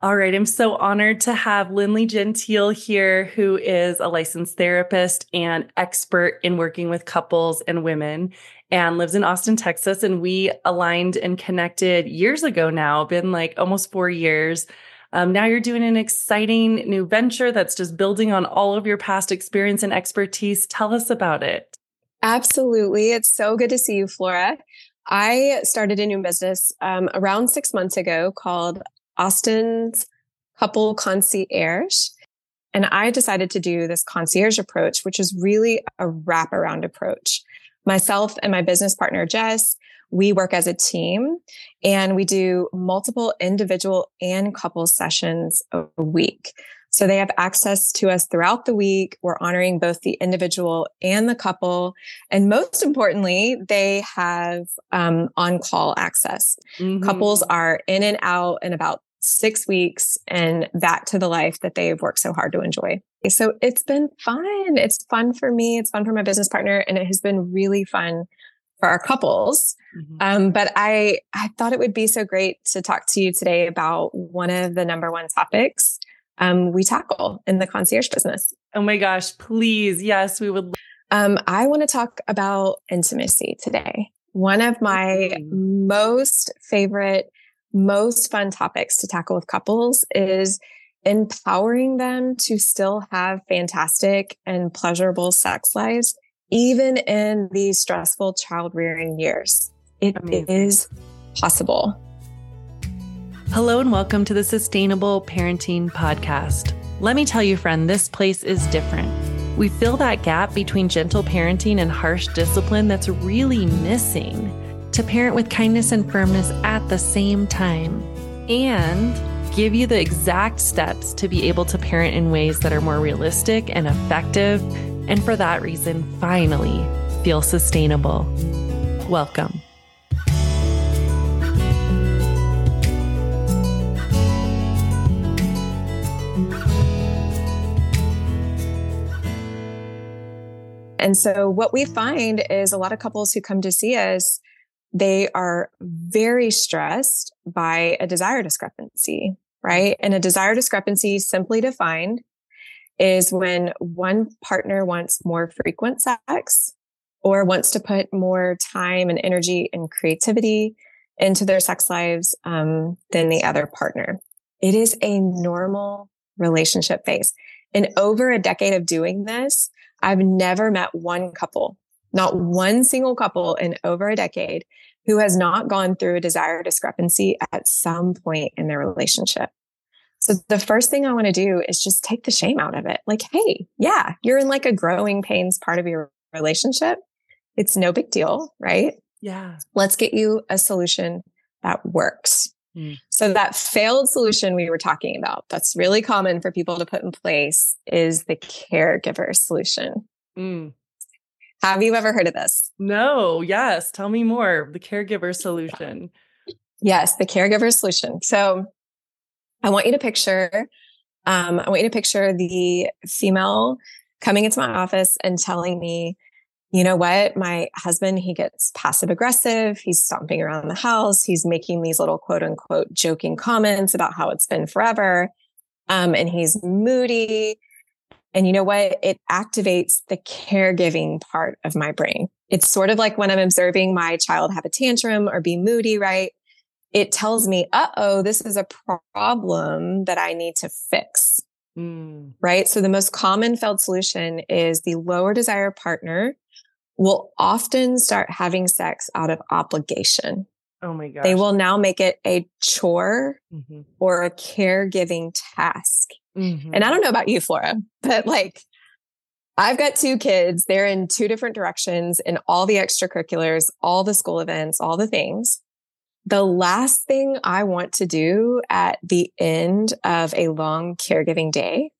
All right. I'm so honored to have Lindley Gentile here, who is a licensed therapist and expert in working with couples and women and lives in Austin, Texas. And we aligned and connected years ago now, been like almost four years. Um, now you're doing an exciting new venture that's just building on all of your past experience and expertise. Tell us about it. Absolutely. It's so good to see you, Flora. I started a new business um, around six months ago called Austin's Couple Concierge. And I decided to do this concierge approach, which is really a wraparound approach. Myself and my business partner, Jess, we work as a team and we do multiple individual and couple sessions a week. So they have access to us throughout the week. We're honoring both the individual and the couple. And most importantly, they have um, on call access. Mm-hmm. Couples are in and out in about six weeks and back to the life that they've worked so hard to enjoy. So it's been fun. It's fun for me. It's fun for my business partner. And it has been really fun for our couples. Mm-hmm. Um, but I, I thought it would be so great to talk to you today about one of the number one topics um, we tackle in the concierge business. Oh my gosh, please. Yes, we would. Um, I want to talk about intimacy today. One of my most favorite most fun topics to tackle with couples is empowering them to still have fantastic and pleasurable sex lives, even in these stressful child rearing years. It Amazing. is possible. Hello, and welcome to the Sustainable Parenting Podcast. Let me tell you, friend, this place is different. We fill that gap between gentle parenting and harsh discipline that's really missing to parent with kindness and firmness at the same time and give you the exact steps to be able to parent in ways that are more realistic and effective. And for that reason, finally feel sustainable. Welcome. And so what we find is a lot of couples who come to see us they are very stressed by a desire discrepancy, right? And a desire discrepancy simply defined is when one partner wants more frequent sex or wants to put more time and energy and creativity into their sex lives um, than the other partner. It is a normal relationship phase. In over a decade of doing this, I've never met one couple not one single couple in over a decade who has not gone through a desire discrepancy at some point in their relationship. So the first thing I want to do is just take the shame out of it. Like, hey, yeah, you're in like a growing pains part of your relationship. It's no big deal, right? Yeah. Let's get you a solution that works. Mm. So that failed solution we were talking about, that's really common for people to put in place is the caregiver solution. Mm. Have you ever heard of this? No. Yes. Tell me more. The caregiver solution. Yes, the caregiver solution. So I want you to picture, um, I want you to picture the female coming into my office and telling me, you know what? My husband, he gets passive aggressive. He's stomping around the house. He's making these little quote unquote joking comments about how it's been forever. Um, and he's moody. And you know what? It activates the caregiving part of my brain. It's sort of like when I'm observing my child have a tantrum or be moody, right? It tells me, uh oh, this is a problem that I need to fix. Mm. Right. So the most common failed solution is the lower desire partner will often start having sex out of obligation. Oh my God. They will now make it a chore mm-hmm. or a caregiving task. Mm-hmm. And I don't know about you, Flora, but like I've got two kids. They're in two different directions in all the extracurriculars, all the school events, all the things. The last thing I want to do at the end of a long caregiving day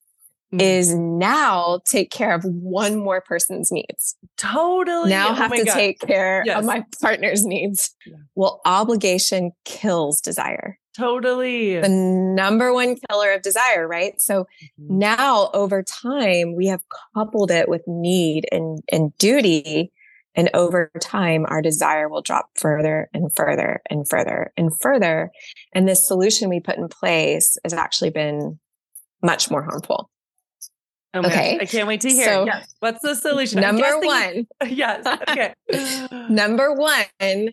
mm-hmm. is now take care of one more person's needs. Totally. Now oh have to God. take care yes. of my partner's needs. Yeah. Well, obligation kills desire. Totally. The number one killer of desire, right? So mm-hmm. now over time, we have coupled it with need and, and duty And over time, our desire will drop further and further and further and further. And this solution we put in place has actually been much more harmful. Oh okay. Gosh, I can't wait to hear. So, yes. What's the solution? Number one. yes. Okay. number one,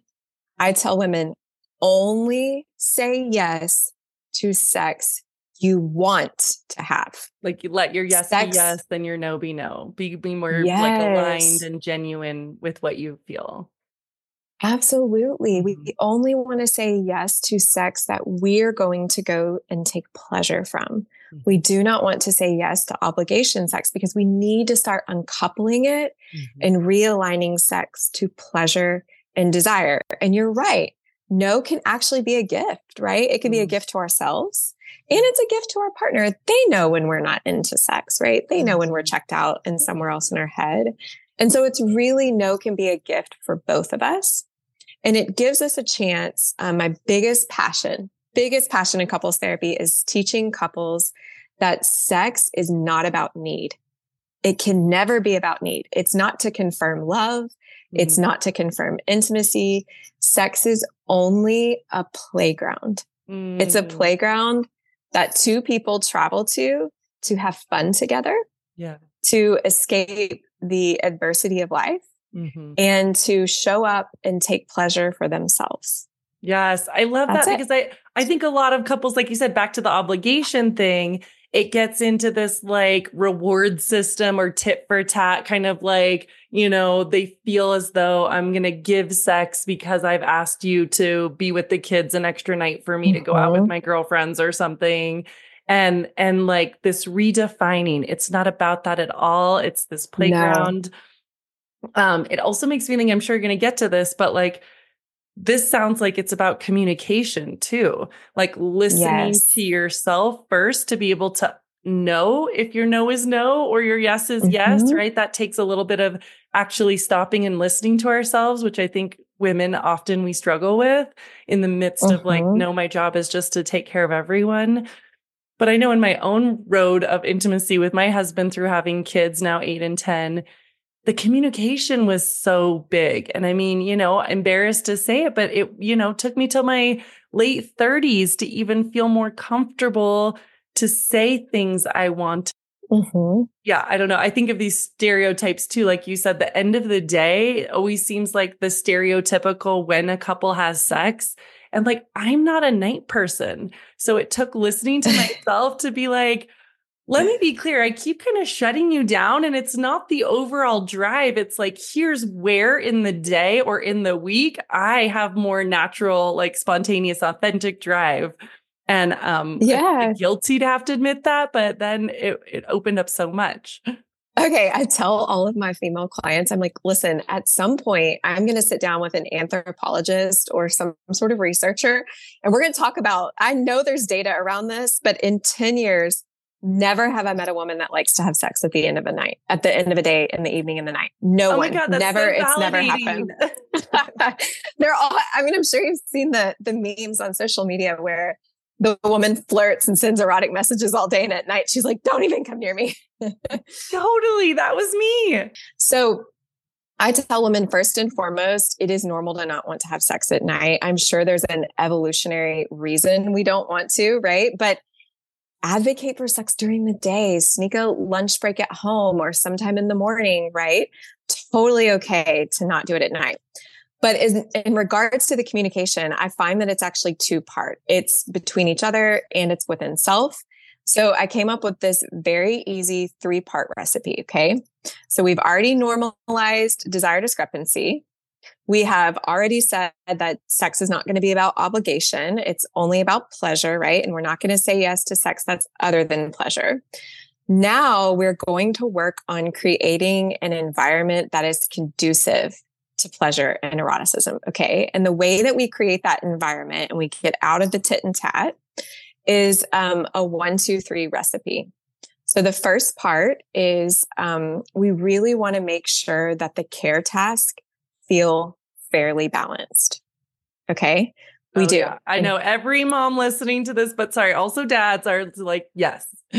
I tell women only say yes to sex you want to have. Like you let your yes sex, be yes, then your no be no. Be be more yes. like aligned and genuine with what you feel. Absolutely. We only want to say yes to sex that we're going to go and take pleasure from. Mm-hmm. We do not want to say yes to obligation sex because we need to start uncoupling it mm-hmm. and realigning sex to pleasure and desire. And you're right. No can actually be a gift, right? It can be a mm-hmm. gift to ourselves and it's a gift to our partner. They know when we're not into sex, right? They know when we're mm-hmm. checked out and somewhere else in our head. And so it's really no can be a gift for both of us. And it gives us a chance. Um, my biggest passion, biggest passion in couples therapy is teaching couples that sex is not about need. It can never be about need. It's not to confirm love. Mm-hmm. It's not to confirm intimacy. Sex is only a playground. Mm. It's a mm. playground that two people travel to to have fun together. Yeah. To escape the adversity of life mm-hmm. and to show up and take pleasure for themselves. Yes, I love That's that it. because I I think a lot of couples like you said back to the obligation thing, it gets into this like reward system or tit for tat kind of like, you know, they feel as though I'm going to give sex because I've asked you to be with the kids an extra night for me mm-hmm. to go out with mm-hmm. my girlfriends or something and and like this redefining it's not about that at all it's this playground no um, it also makes me think, I'm sure you're going to get to this, but like, this sounds like it's about communication too, like listening yes. to yourself first to be able to know if your no is no or your yes is mm-hmm. yes, right? That takes a little bit of actually stopping and listening to ourselves, which I think women often we struggle with in the midst of like, mm-hmm. no, my job is just to take care of everyone. But I know in my own road of intimacy with my husband through having kids now eight and 10, the communication was so big. And I mean, you know, embarrassed to say it, but it, you know, took me till my late 30s to even feel more comfortable to say things I want. Mm-hmm. Yeah, I don't know. I think of these stereotypes too. Like you said, the end of the day always seems like the stereotypical when a couple has sex. And like, I'm not a night person. So it took listening to myself to be like, let me be clear. I keep kind of shutting you down, and it's not the overall drive. It's like, here's where in the day or in the week I have more natural, like spontaneous, authentic drive. And um, yeah, guilty to have to admit that, but then it, it opened up so much. Okay, I tell all of my female clients, I'm like, listen, at some point, I'm going to sit down with an anthropologist or some sort of researcher, and we're going to talk about. I know there's data around this, but in 10 years, Never have I met a woman that likes to have sex at the end of a night, at the end of a day, in the evening, in the night. No oh one. God, never. So it's never happened. They're all. I mean, I'm sure you've seen the the memes on social media where the woman flirts and sends erotic messages all day and at night. She's like, "Don't even come near me." totally, that was me. So I tell women first and foremost, it is normal to not want to have sex at night. I'm sure there's an evolutionary reason we don't want to, right? But advocate for sex during the day, sneak a lunch break at home or sometime in the morning, right? Totally okay to not do it at night. But in, in regards to the communication, I find that it's actually two part. It's between each other and it's within self. So I came up with this very easy three part recipe. Okay. So we've already normalized desire discrepancy we have already said that sex is not going to be about obligation. It's only about pleasure, right? And we're not going to say yes to sex that's other than pleasure. Now we're going to work on creating an environment that is conducive to pleasure and eroticism. Okay. And the way that we create that environment and we get out of the tit and tat is um, a one, two, three recipe. So the first part is um, we really want to make sure that the care task feel fairly balanced. Okay. We oh, do. Yeah. I know every mom listening to this, but sorry, also dads are like, yes.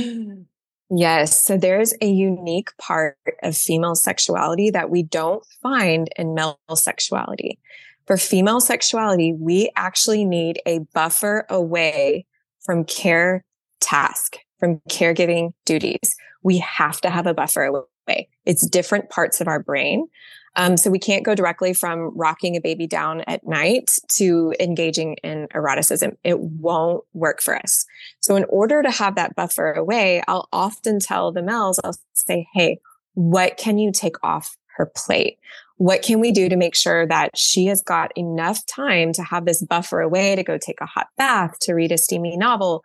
Yes. So there's a unique part of female sexuality that we don't find in male sexuality. For female sexuality, we actually need a buffer away from care task, from caregiving duties. We have to have a buffer away. It's different parts of our brain. Um, so we can't go directly from rocking a baby down at night to engaging in eroticism. It won't work for us. So in order to have that buffer away, I'll often tell the males, I'll say, Hey, what can you take off her plate? What can we do to make sure that she has got enough time to have this buffer away to go take a hot bath, to read a steamy novel,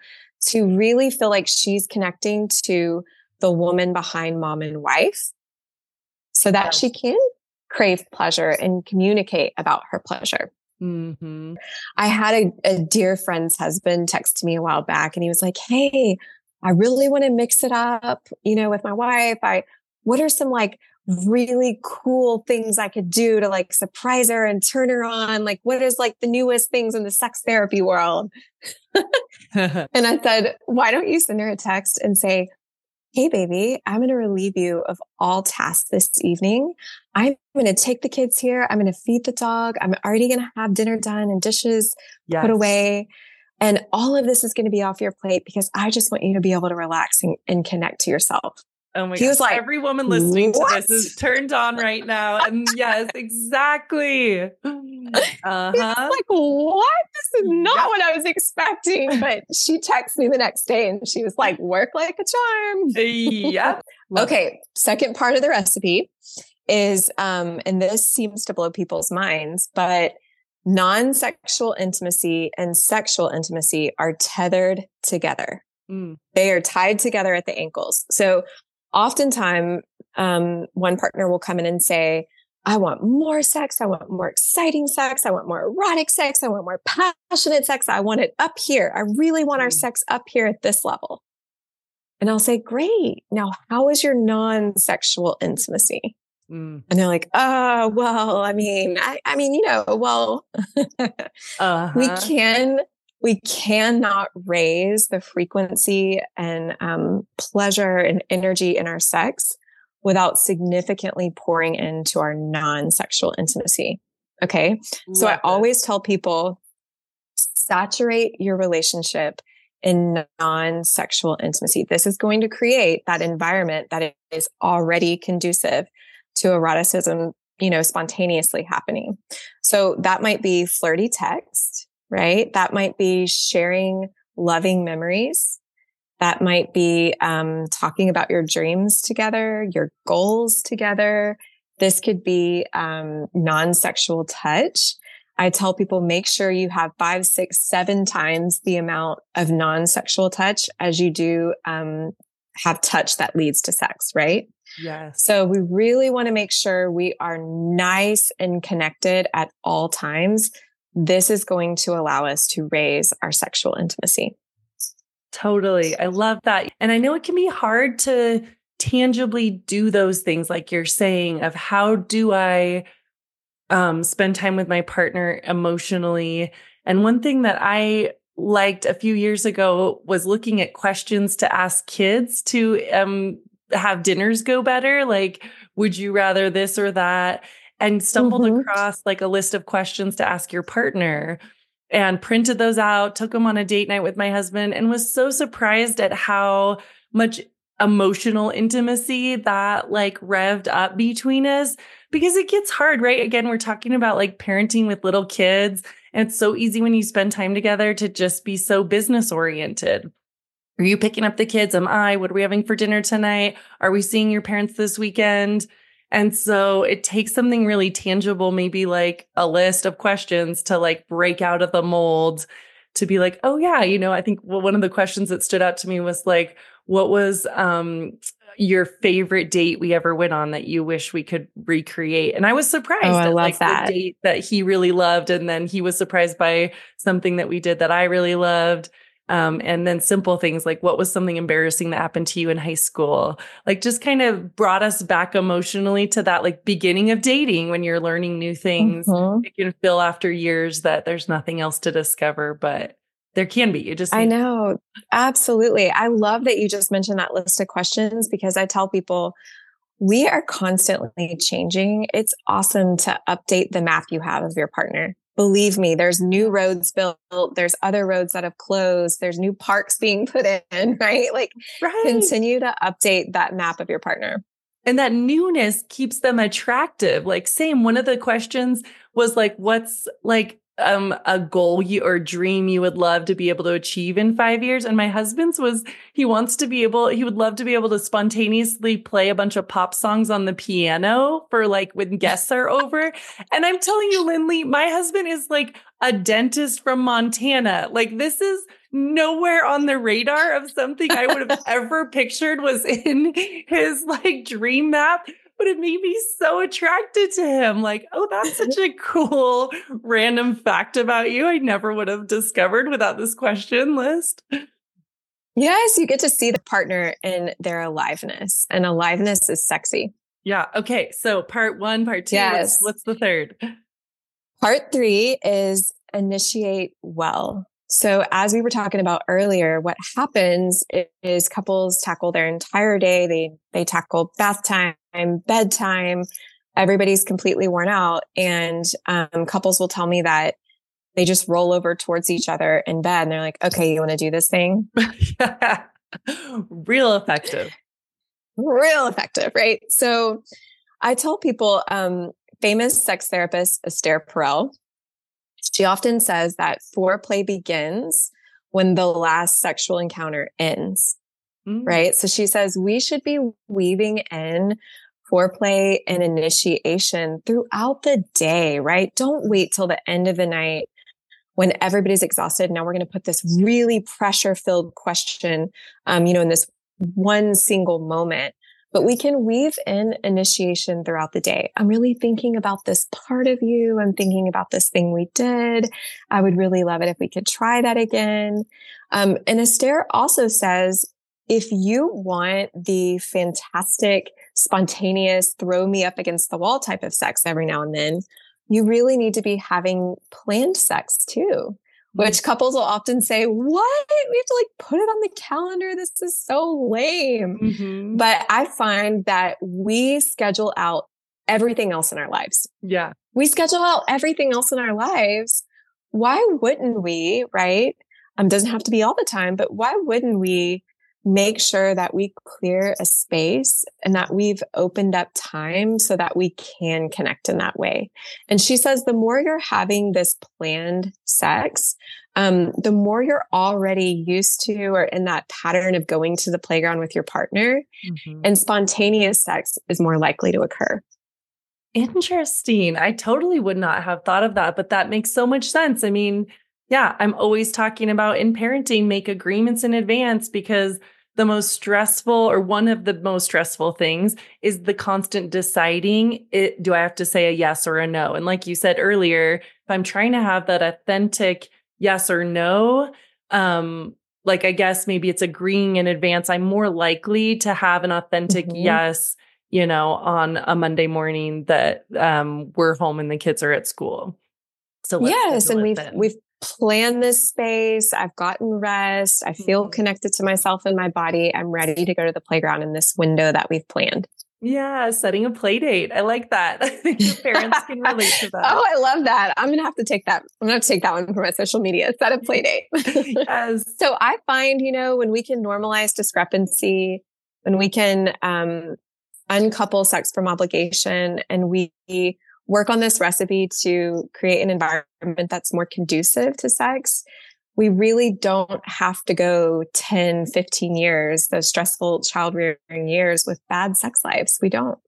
to really feel like she's connecting to the woman behind mom and wife so that she can crave pleasure and communicate about her pleasure. Mm-hmm. I had a, a dear friend's husband text me a while back and he was like, Hey, I really want to mix it up, you know, with my wife. I, what are some like really cool things I could do to like surprise her and turn her on? Like, what is like the newest things in the sex therapy world? and I said, why don't you send her a text and say, Hey, baby, I'm going to relieve you of all tasks this evening. I'm going to take the kids here. I'm going to feed the dog. I'm already going to have dinner done and dishes yes. put away. And all of this is going to be off your plate because I just want you to be able to relax and, and connect to yourself. Oh my he was like, every woman listening what? to this is turned on right now. And yes, exactly. Uh-huh. like, what? This is not yep. what I was expecting. But she texted me the next day and she was like, work like a charm. Yep. okay. Second part of the recipe is, um, and this seems to blow people's minds, but non-sexual intimacy and sexual intimacy are tethered together. Mm. They are tied together at the ankles. So oftentimes um, one partner will come in and say, I want more sex. I want more exciting sex. I want more erotic sex. I want more passionate sex. I want it up here. I really want our mm. sex up here at this level. And I'll say, great. Now, how is your non sexual intimacy? Mm. And they're like, oh, well, I mean, I, I mean, you know, well, uh-huh. we can we cannot raise the frequency and um, pleasure and energy in our sex without significantly pouring into our non-sexual intimacy. Okay. Love so I it. always tell people saturate your relationship in non-sexual intimacy. This is going to create that environment that is already conducive to eroticism, you know, spontaneously happening. So that might be flirty text right? That might be sharing loving memories. That might be um, talking about your dreams together, your goals together. This could be um, non sexual touch. I tell people make sure you have five, six, seven times the amount of non sexual touch as you do um, have touch that leads to sex, right? Yes. So we really want to make sure we are nice and connected at all times this is going to allow us to raise our sexual intimacy. Totally. I love that. And I know it can be hard to tangibly do those things like you're saying of how do I um, spend time with my partner emotionally. And one thing that I liked a few years ago was looking at questions to ask kids to um, have dinners go better. Like, would you rather this or that? And stumbled mm-hmm. across like a list of questions to ask your partner and printed those out, took them on a date night with my husband, and was so surprised at how much emotional intimacy that like revved up between us because it gets hard, right? Again, we're talking about like parenting with little kids. And it's so easy when you spend time together to just be so business oriented. Are you picking up the kids? Am I? What are we having for dinner tonight? Are we seeing your parents this weekend? And so it takes something really tangible, maybe like a list of questions to like break out of the mold to be like, oh yeah, you know, I think one of the questions that stood out to me was like, what was um your favorite date we ever went on that you wish we could recreate? And I was surprised oh, I at like that. the date that he really loved. And then he was surprised by something that we did that I really loved. Um, and then simple things like what was something embarrassing that happened to you in high school? Like just kind of brought us back emotionally to that like beginning of dating when you're learning new things. Mm-hmm. It can feel after years that there's nothing else to discover, but there can be. You just I know. Absolutely. I love that you just mentioned that list of questions because I tell people we are constantly changing. It's awesome to update the map you have of your partner. Believe me, there's new roads built, there's other roads that have closed, there's new parks being put in, right? Like right. continue to update that map of your partner. And that newness keeps them attractive. Like same, one of the questions was like, what's like um a goal you or dream you would love to be able to achieve in 5 years. And my husband's was he wants to be able he would love to be able to spontaneously play a bunch of pop songs on the piano for like when guests are over. And I'm telling you Lindley my husband is like a dentist from Montana. Like this is nowhere on the radar of something I would have ever pictured was in his like dream map but it made me so attracted to him. Like, oh, that's such a cool random fact about you. I never would have discovered without this question list. Yes, you get to see the partner in their aliveness, and aliveness is sexy. Yeah. Okay. So part one, part two. Yes. What's, what's the third? Part three is initiate well. So as we were talking about earlier, what happens is couples tackle their entire day. They, they tackle bath time, bedtime. Everybody's completely worn out. And, um, couples will tell me that they just roll over towards each other in bed and they're like, okay, you want to do this thing? Real effective. Real effective. Right. So I tell people, um, famous sex therapist Esther Perel, she often says that foreplay begins when the last sexual encounter ends. Mm. Right. So she says we should be weaving in foreplay and initiation throughout the day, right? Don't wait till the end of the night when everybody's exhausted. Now we're going to put this really pressure filled question, um, you know, in this one single moment but we can weave in initiation throughout the day. I'm really thinking about this part of you. I'm thinking about this thing we did. I would really love it if we could try that again. Um, and Esther also says, if you want the fantastic, spontaneous, throw me up against the wall type of sex every now and then, you really need to be having planned sex too which couples will often say, What? We have to like put it on the calendar. This is so lame. Mm-hmm. But I find that we schedule out everything else in our lives. Yeah. We schedule out everything else in our lives. Why wouldn't we, right? Um, doesn't have to be all the time, but why wouldn't we make sure that we clear a space and that we've opened up time so that we can connect in that way. And she says the more you're having this planned sex, um, the more you're already used to or in that pattern of going to the playground with your partner mm-hmm. and spontaneous sex is more likely to occur. Interesting. I totally would not have thought of that, but that makes so much sense. I mean, yeah, I'm always talking about in parenting, make agreements in advance because the most stressful or one of the most stressful things is the constant deciding it, do I have to say a yes or a no? And like you said earlier, if I'm trying to have that authentic yes or no, um, like I guess maybe it's agreeing in advance, I'm more likely to have an authentic mm-hmm. yes, you know, on a Monday morning that um, we're home and the kids are at school. So yes, and we've then. we've planned this space. I've gotten rest. I feel mm-hmm. connected to myself and my body. I'm ready to go to the playground in this window that we've planned. Yeah, setting a play date. I like that. I think your parents can relate to that. oh, I love that. I'm gonna have to take that. I'm gonna have to take that one for my social media. Set a play date. yes. So I find, you know, when we can normalize discrepancy, when we can um, uncouple sex from obligation, and we work on this recipe to create an environment that's more conducive to sex, we really don't have to go 10, 15 years, those stressful child rearing years with bad sex lives. We don't.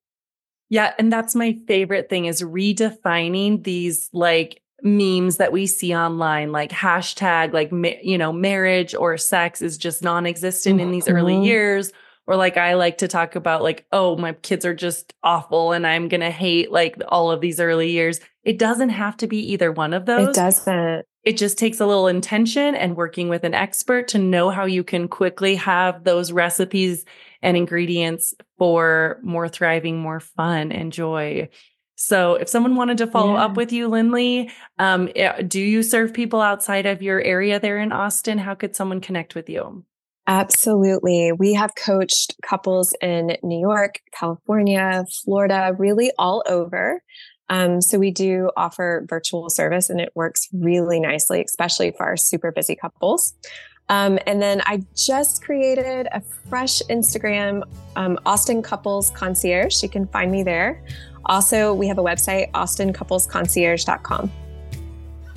Yeah. And that's my favorite thing is redefining these like memes that we see online, like hashtag, like, you know, marriage or sex is just non existent mm-hmm. in these early mm-hmm. years or like I like to talk about like, oh, my kids are just awful and I'm going to hate like all of these early years. It doesn't have to be either one of those. It doesn't. It just takes a little intention and working with an expert to know how you can quickly have those recipes and ingredients for more thriving, more fun and joy. So if someone wanted to follow yeah. up with you, Lindley, um, eh, do you serve people outside of your area there in Austin? How could someone connect with you? Absolutely. We have coached couples in New York, California, Florida, really all over. Um, so we do offer virtual service and it works really nicely, especially for our super busy couples. Um, and then I just created a fresh Instagram, um, Austin Couples Concierge. You can find me there. Also, we have a website, austincouplesconcierge.com.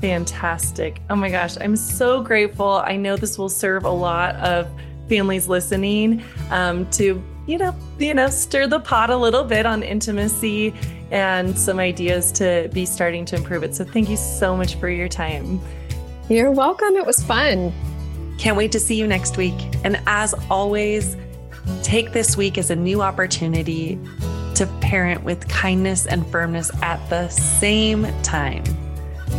Fantastic. Oh my gosh, I'm so grateful. I know this will serve a lot of families listening um, to, you know, you know, stir the pot a little bit on intimacy and some ideas to be starting to improve it. So thank you so much for your time. You're welcome. It was fun. Can't wait to see you next week. And as always, take this week as a new opportunity to parent with kindness and firmness at the same time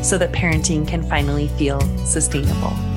so that parenting can finally feel sustainable.